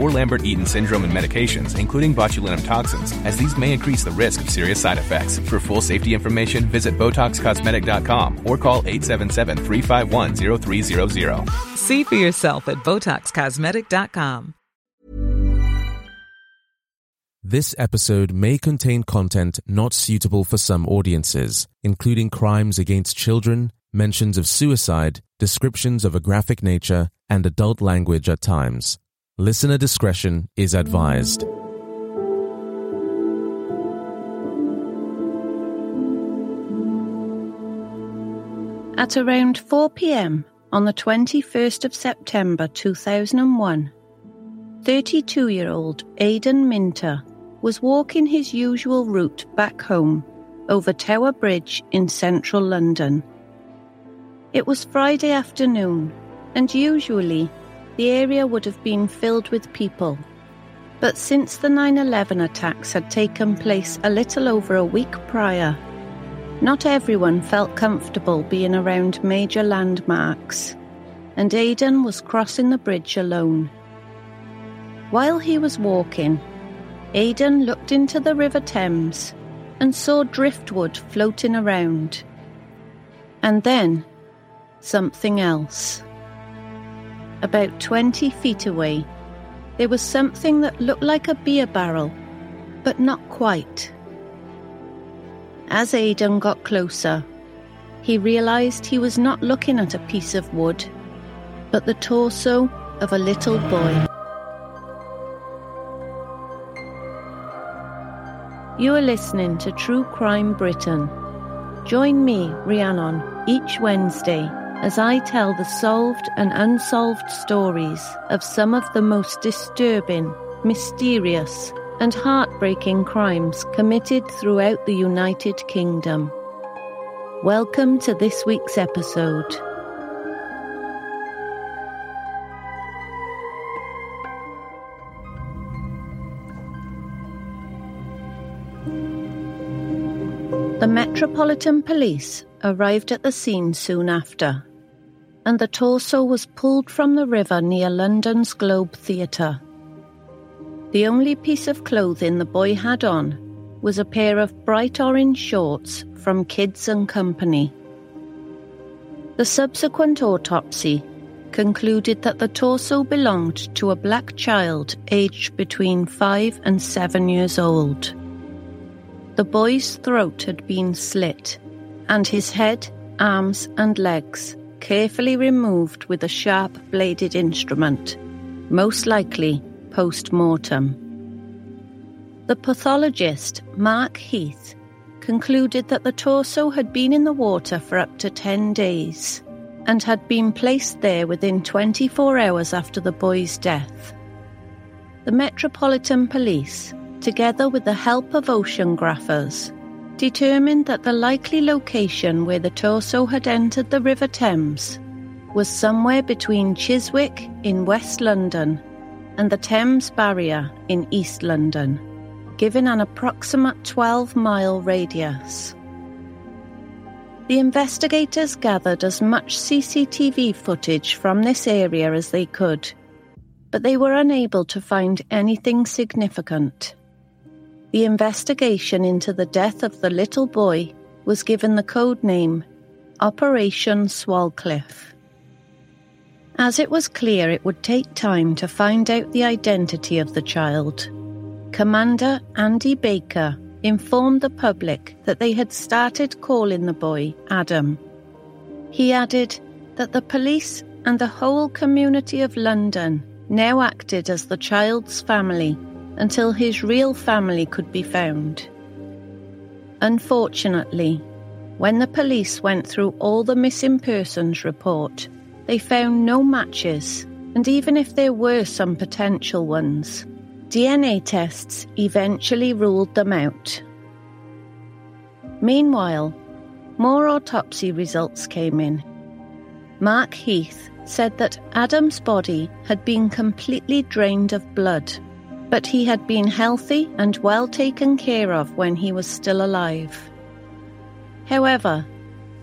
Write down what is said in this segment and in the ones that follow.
or Lambert Eaton syndrome and medications, including botulinum toxins, as these may increase the risk of serious side effects. For full safety information, visit BotoxCosmetic.com or call 877 351 0300. See for yourself at BotoxCosmetic.com. This episode may contain content not suitable for some audiences, including crimes against children, mentions of suicide, descriptions of a graphic nature, and adult language at times. Listener discretion is advised. At around 4 pm on the 21st of September 2001, 32 year old Aidan Minter was walking his usual route back home over Tower Bridge in central London. It was Friday afternoon, and usually the area would have been filled with people. But since the 9 11 attacks had taken place a little over a week prior, not everyone felt comfortable being around major landmarks, and Aidan was crossing the bridge alone. While he was walking, Aidan looked into the River Thames and saw driftwood floating around. And then something else. About 20 feet away, there was something that looked like a beer barrel, but not quite. As Aidan got closer, he realized he was not looking at a piece of wood, but the torso of a little boy. You are listening to True Crime Britain. Join me, Rhiannon, each Wednesday as I tell the solved and unsolved stories of some of the most disturbing, mysterious, and heartbreaking crimes committed throughout the United Kingdom. Welcome to this week's episode. The Metropolitan Police arrived at the scene soon after, and the torso was pulled from the river near London's Globe Theatre. The only piece of clothing the boy had on was a pair of bright orange shorts from Kids and Company. The subsequent autopsy concluded that the torso belonged to a black child aged between five and seven years old. The boy's throat had been slit, and his head, arms, and legs carefully removed with a sharp bladed instrument. most likely post mortem. The pathologist, Mark Heath, concluded that the torso had been in the water for up to 10 days and had been placed there within 24 hours after the boy's death. The Metropolitan Police, together with the help of oceanographers, determined that the likely location where the torso had entered the River Thames was somewhere between Chiswick in West London and the Thames Barrier in East London, given an approximate 12 mile radius. The investigators gathered as much CCTV footage from this area as they could, but they were unable to find anything significant. The investigation into the death of the little boy was given the code name Operation Swalcliffe. As it was clear it would take time to find out the identity of the child, Commander Andy Baker informed the public that they had started calling the boy Adam. He added that the police and the whole community of London now acted as the child's family until his real family could be found. Unfortunately, when the police went through all the missing persons report, they found no matches, and even if there were some potential ones, DNA tests eventually ruled them out. Meanwhile, more autopsy results came in. Mark Heath said that Adam's body had been completely drained of blood, but he had been healthy and well taken care of when he was still alive. However,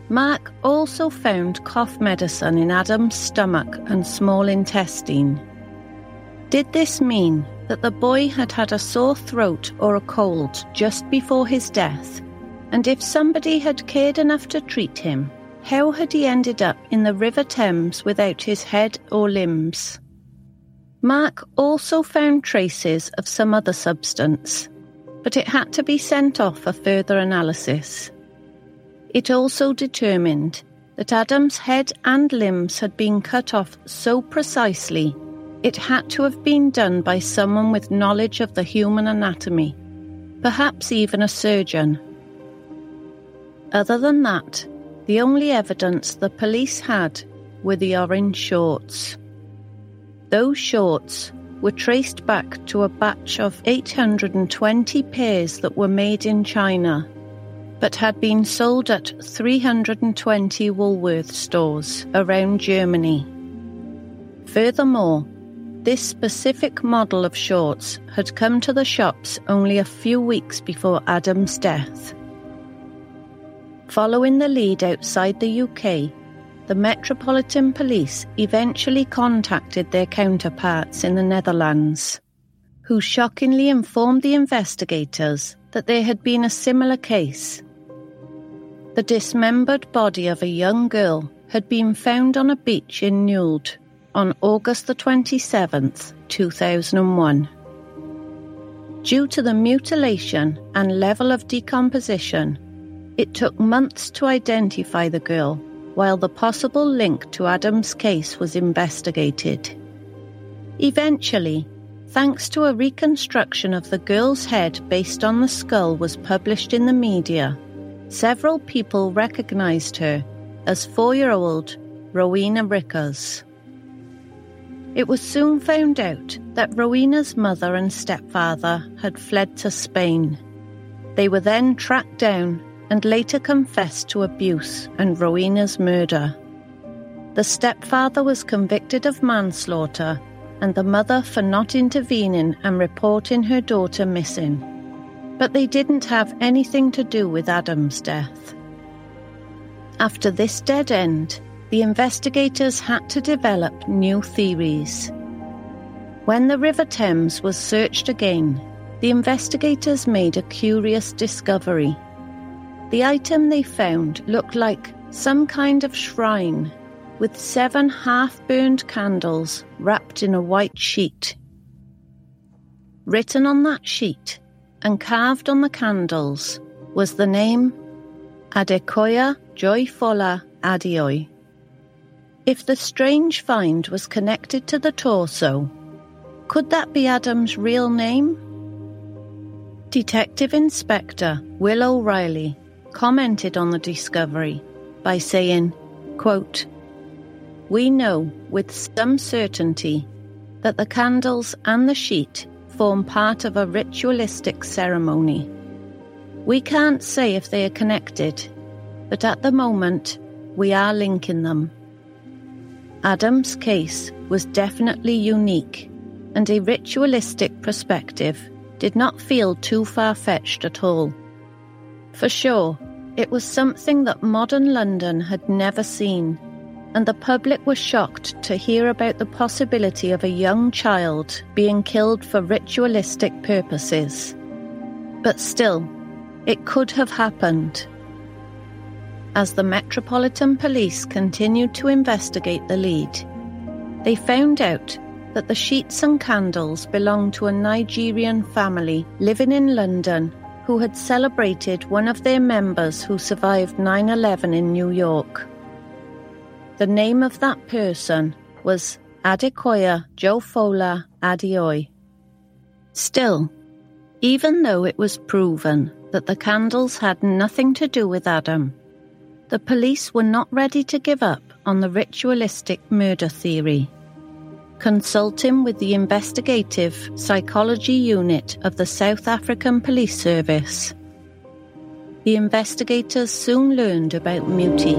Mark also found cough medicine in Adam's stomach and small intestine. Did this mean that the boy had had a sore throat or a cold just before his death, and if somebody had cared enough to treat him, how had he ended up in the River Thames without his head or limbs? Mark also found traces of some other substance, but it had to be sent off for further analysis. It also determined that Adam's head and limbs had been cut off so precisely it had to have been done by someone with knowledge of the human anatomy, perhaps even a surgeon. Other than that, the only evidence the police had were the orange shorts. Those shorts were traced back to a batch of 820 pairs that were made in China, but had been sold at 320 Woolworth stores around Germany. Furthermore, this specific model of shorts had come to the shops only a few weeks before Adam's death. Following the lead outside the UK, the Metropolitan Police eventually contacted their counterparts in the Netherlands, who shockingly informed the investigators that there had been a similar case. The dismembered body of a young girl had been found on a beach in Nulde on August the 27th, 2001. Due to the mutilation and level of decomposition, it took months to identify the girl while the possible link to Adam's case was investigated. Eventually, thanks to a reconstruction of the girl's head based on the skull was published in the media, several people recognized her as four-year-old Rowena Rikkers. It was soon found out that Rowena's mother and stepfather had fled to Spain. They were then tracked down and later confessed to abuse and Rowena's murder. The stepfather was convicted of manslaughter and the mother for not intervening and reporting her daughter missing. But they didn't have anything to do with Adam's death. After this dead end, the investigators had to develop new theories. When the River Thames was searched again, the investigators made a curious discovery. The item they found looked like some kind of shrine with seven half burned candles wrapped in a white sheet. Written on that sheet and carved on the candles was the name Adekoya Joyfola Adeoye. If the strange find was connected to the torso, Could that be Adam's real name? Detective Inspector Will O'Reilly commented on the discovery by saying, quote, We know with some certainty that the candles and the sheet form part of a ritualistic ceremony. We can't say if they are connected, but at the moment we are linking them. Adam's case was definitely unique, and a ritualistic perspective did not feel too far fetched at all. For sure, it was something that modern London had never seen, and the public was shocked to hear about the possibility of a young child being killed for ritualistic purposes. But still, it could have happened. As the Metropolitan Police continued to investigate the lead, they found out that the sheets and candles belonged to a Nigerian family living in London who had celebrated one of their members who survived 9 11 in New York. The name of that person was Adekoya Jofola Adeoye. Still, even though it was proven that the candles had nothing to do with Adam, the police were not ready to give up on the ritualistic murder theory consulting with the Investigative Psychology Unit of the South African Police Service. The investigators soon learned about Muti.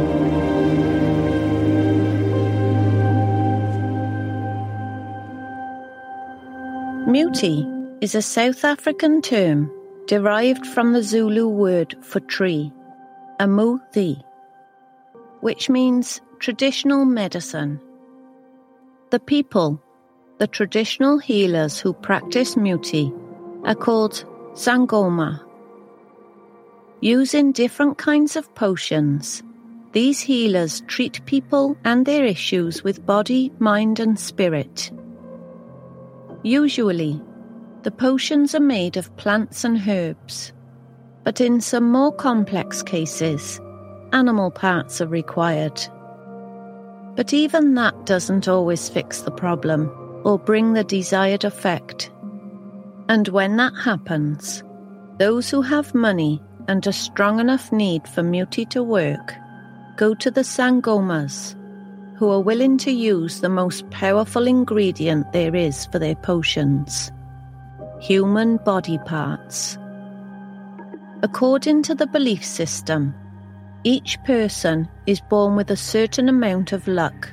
Muti is a South African term derived from the Zulu word for tree, amuthi, which means traditional medicine the people, the traditional healers who practice muti, are called Sangoma. Using different kinds of potions, these healers treat people and their issues with body, mind, and spirit. Usually, the potions are made of plants and herbs, but in some more complex cases, animal parts are required. But even that doesn't always fix the problem or bring the desired effect. And when that happens, those who have money and a strong enough need for Muti to work go to the Sangomas, who are willing to use the most powerful ingredient there is for their potions human body parts. According to the belief system, each person is born with a certain amount of luck,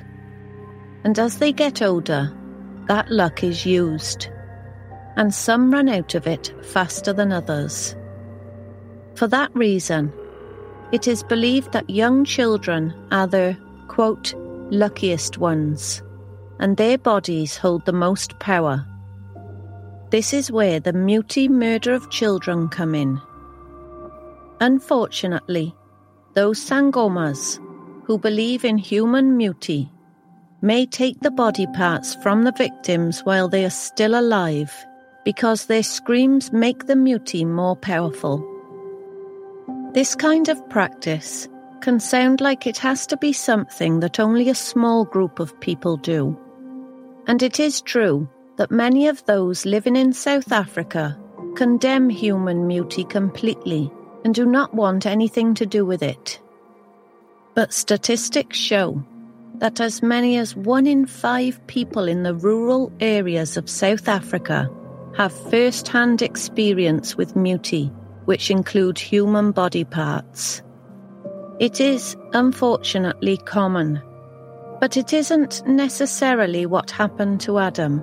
and as they get older, that luck is used, and some run out of it faster than others. For that reason, it is believed that young children are the, quote, luckiest ones, and their bodies hold the most power. This is where the muti murder of children come in. Unfortunately, those Sangomas who believe in human muti may take the body parts from the victims while they are still alive because their screams make the muti more powerful. This kind of practice can sound like it has to be something that only a small group of people do. And it is true that many of those living in South Africa condemn human muti completely and do not want anything to do with it. But statistics show that as many as one in five people in the rural areas of South Africa have first hand experience with muti, which include human body parts. It is, unfortunately, common, but it isn't necessarily what happened to Adam.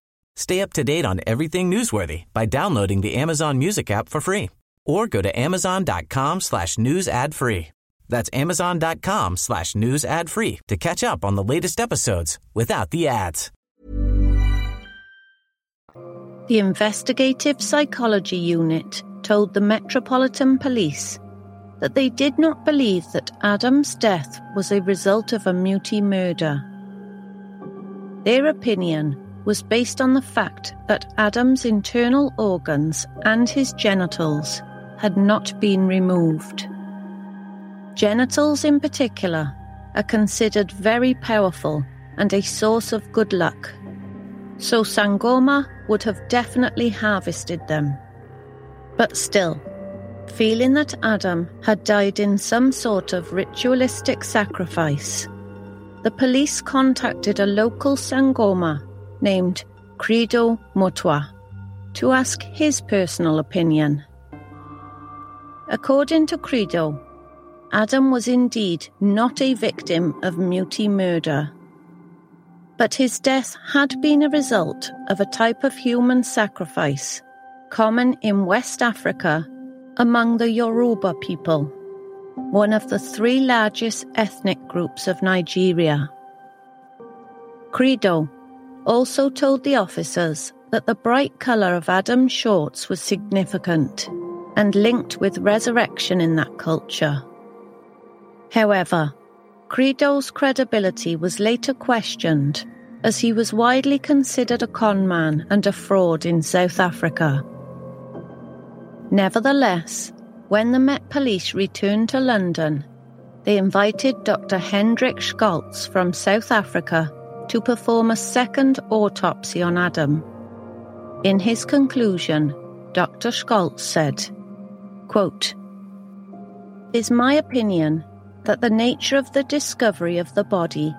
Stay up to date on everything newsworthy by downloading the Amazon Music app for free or go to amazon.com slash news ad free. That's amazon.com slash news ad free to catch up on the latest episodes without the ads. The Investigative Psychology Unit told the Metropolitan Police that they did not believe that Adam's death was a result of a muti murder. Their opinion was based on the fact that Adam's internal organs and his genitals had not been removed. Genitals, in particular, are considered very powerful and a source of good luck, so Sangoma would have definitely harvested them. But still, feeling that Adam had died in some sort of ritualistic sacrifice, the police contacted a local Sangoma named Credo Mutwa to ask his personal opinion. According to Credo, Adam was indeed not a victim of muti murder, but his death had been a result of a type of human sacrifice common in West Africa among the Yoruba people, one of the three largest ethnic groups of Nigeria. Credo also told the officers that the bright colour of Adam's shorts was significant and linked with resurrection in that culture. However, Credo's credibility was later questioned as he was widely considered a conman and a fraud in South Africa. Nevertheless, when the Met Police returned to London, they invited Dr. Hendrik Scholtz from South Africa to perform a second autopsy on Adam. In his conclusion, Dr. Scholtz said, quote, It is my opinion that the nature of the discovery of the body,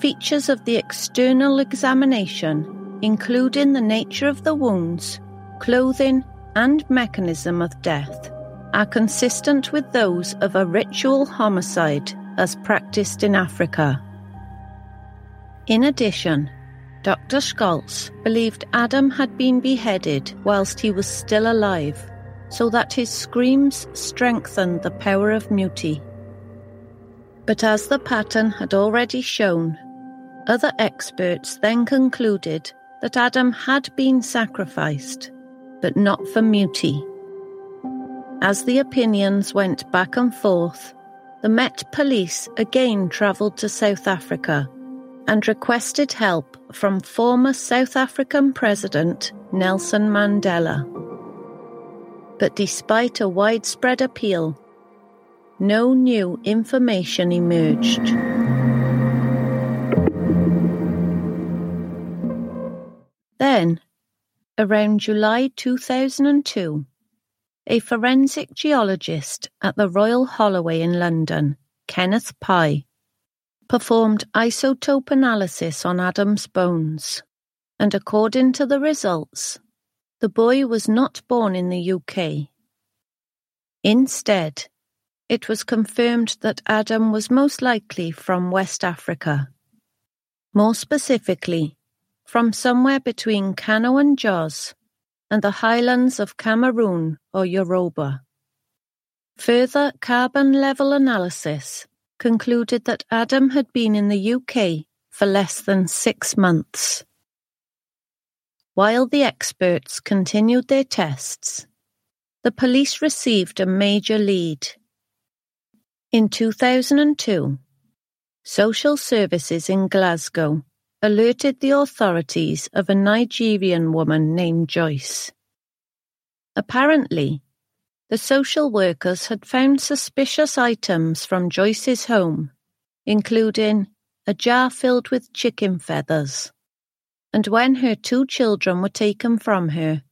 features of the external examination, including the nature of the wounds, clothing, and mechanism of death, are consistent with those of a ritual homicide as practiced in Africa. In addition, Dr. Scholtz believed Adam had been beheaded whilst he was still alive, so that his screams strengthened the power of muti. But as the pattern had already shown, other experts then concluded that Adam had been sacrificed, but not for muti. As the opinions went back and forth, the Met Police again travelled to South Africa and requested help from former South African President Nelson Mandela. But despite a widespread appeal, no new information emerged. Then, around July 2002, a forensic geologist at the Royal Holloway in London, Kenneth Pye, performed isotope analysis on Adam's bones, and according to the results, the boy was not born in the UK. Instead, it was confirmed that Adam was most likely from West Africa. More specifically, from somewhere between Kano and Jos and the highlands of Cameroon or Yoruba. Further carbon level analysis concluded that Adam had been in the UK for less than six months. While the experts continued their tests, the police received a major lead. In 2002, social services in Glasgow alerted the authorities of a Nigerian woman named Joyce. Apparently, the social workers had found suspicious items from Joyce's home, including a jar filled with chicken feathers. And when her two children were taken from her,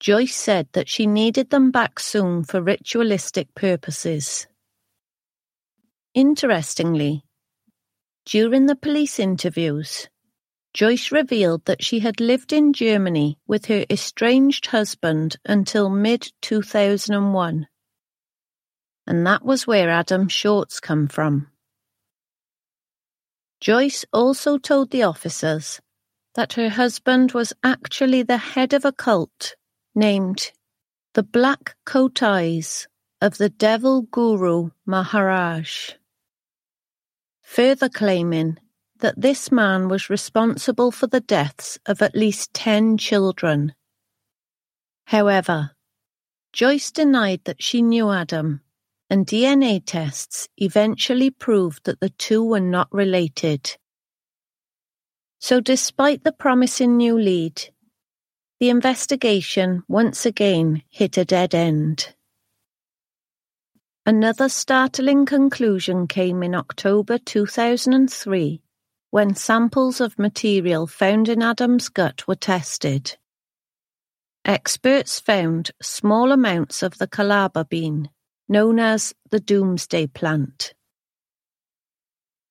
Joyce said that she needed them back soon for ritualistic purposes. Interestingly, during the police interviews, Joyce revealed that she had lived in Germany with her estranged husband until mid 2001. And that was where Adam Shorts come from. Joyce also told the officers that her husband was actually the head of a cult named the Black Coat Eyes of the Devil Guru Maharaj, further claiming that this man was responsible for the deaths of at least 10 children. However, Joyce denied that she knew Adam, and DNA tests eventually proved that the two were not related. So, despite the promising new lead, the investigation once again hit a dead end. Another startling conclusion came in October 2003 when samples of material found in Adam's gut were tested. Experts found small amounts of the Calabar bean, known as the doomsday plant.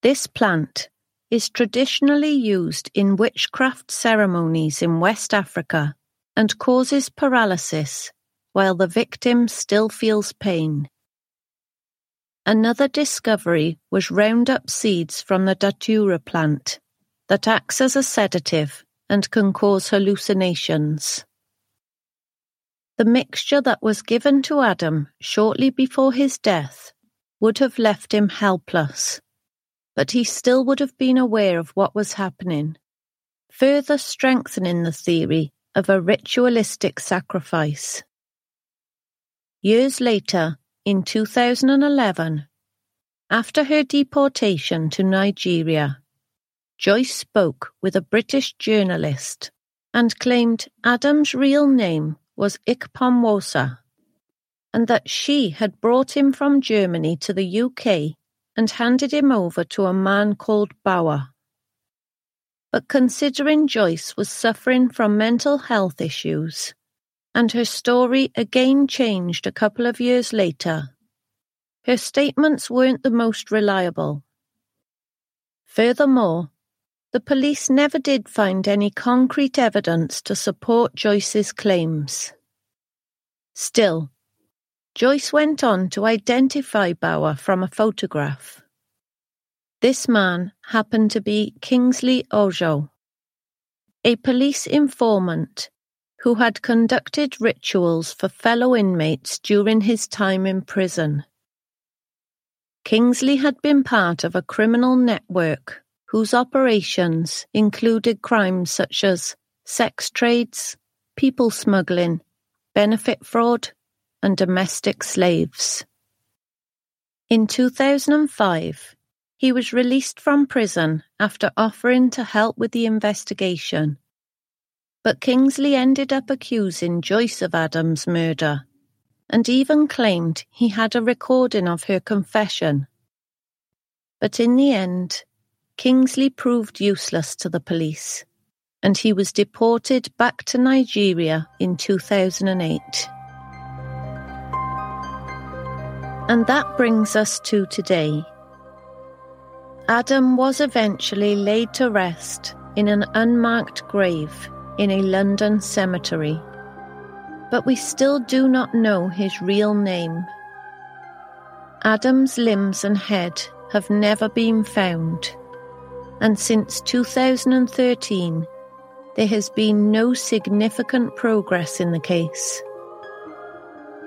This plant is traditionally used in witchcraft ceremonies in West Africa and causes paralysis while the victim still feels pain. Another discovery was Roundup seeds from the datura plant that acts as a sedative and can cause hallucinations. The mixture that was given to Adam shortly before his death would have left him helpless, but he still would have been aware of what was happening, further strengthening the theory of a ritualistic sacrifice. Years later, in 2011, after her deportation to Nigeria, Joyce spoke with a British journalist and claimed Adam's real name was Ikpomwosa and that she had brought him from Germany to the UK and handed him over to a man called Bauer. But considering Joyce was suffering from mental health issues, and her story again changed a couple of years later, her statements weren't the most reliable. Furthermore, the police never did find any concrete evidence to support Joyce's claims. Still, Joyce went on to identify Bauer from a photograph. This man happened to be Kingsley Ojo, a police informant who had conducted rituals for fellow inmates during his time in prison. Kingsley had been part of a criminal network whose operations included crimes such as sex trades, people smuggling, benefit fraud, and domestic slaves. In 2005, he was released from prison after offering to help with the investigation. But Kingsley ended up accusing Joyce of Adam's murder and even claimed he had a recording of her confession. But in the end, Kingsley proved useless to the police and he was deported back to Nigeria in 2008. And that brings us to today. Adam was eventually laid to rest in an unmarked grave in a London cemetery. But we still do not know his real name. Adam's limbs and head have never been found, and since 2013, there has been no significant progress in the case.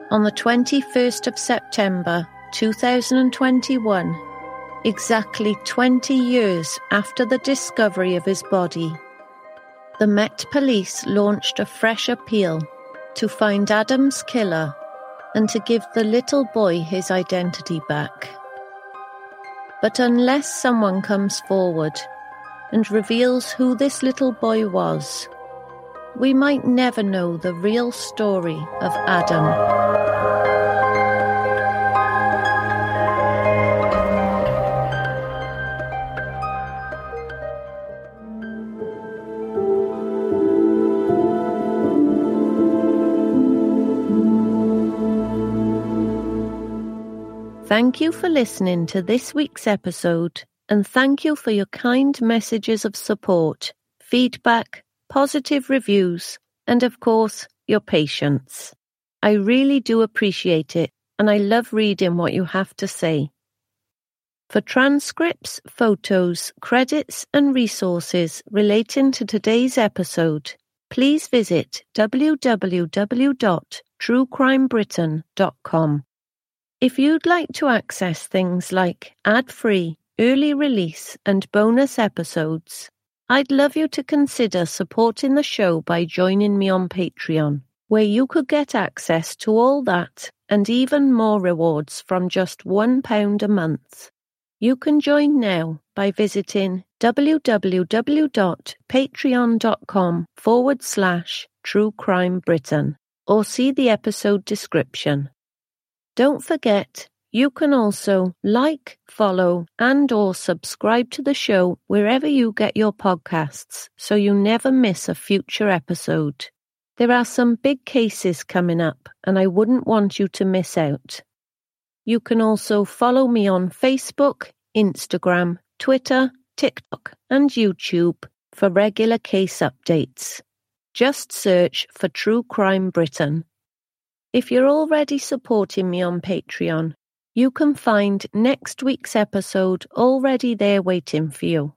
On the 21st of September 2021, exactly 20 years after the discovery of his body. The Met Police launched a fresh appeal to find Adam's killer and to give the little boy his identity back. But unless someone comes forward and reveals who this little boy was, we might never know the real story of Adam. Thank you for listening to this week's episode, and thank you for your kind messages of support, feedback, positive reviews, and of course, your patience. I really do appreciate it, and I love reading what you have to say. For transcripts, photos, credits, and resources relating to today's episode, please visit www.truecrimebritain.com. If you'd like to access things like ad free, early release, and bonus episodes, I'd love you to consider supporting the show by joining me on Patreon, where you could get access to all that and even more rewards from just £1 a month. You can join now by visiting www.patreon.com forward slash true crime Britain or see the episode description. Don't forget, you can also like, follow, and or subscribe to the show wherever you get your podcasts so you never miss a future episode. There are some big cases coming up and I wouldn't want you to miss out. You can also follow me on Facebook, Instagram, Twitter, TikTok, and YouTube for regular case updates. Just search for True Crime Britain. If you're already supporting me on Patreon, you can find next week's episode already there waiting for you.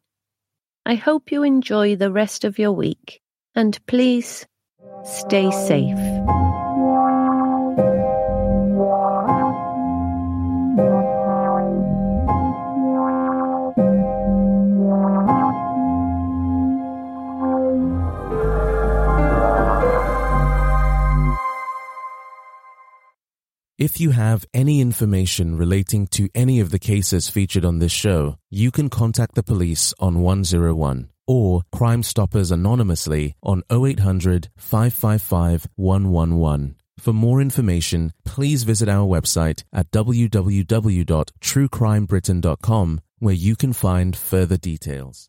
I hope you enjoy the rest of your week and please stay safe. If you have any information relating to any of the cases featured on this show, you can contact the police on 101 or Crime Stoppers anonymously on 0800 555 111. For more information, please visit our website at www.truecrimebritain.com where you can find further details.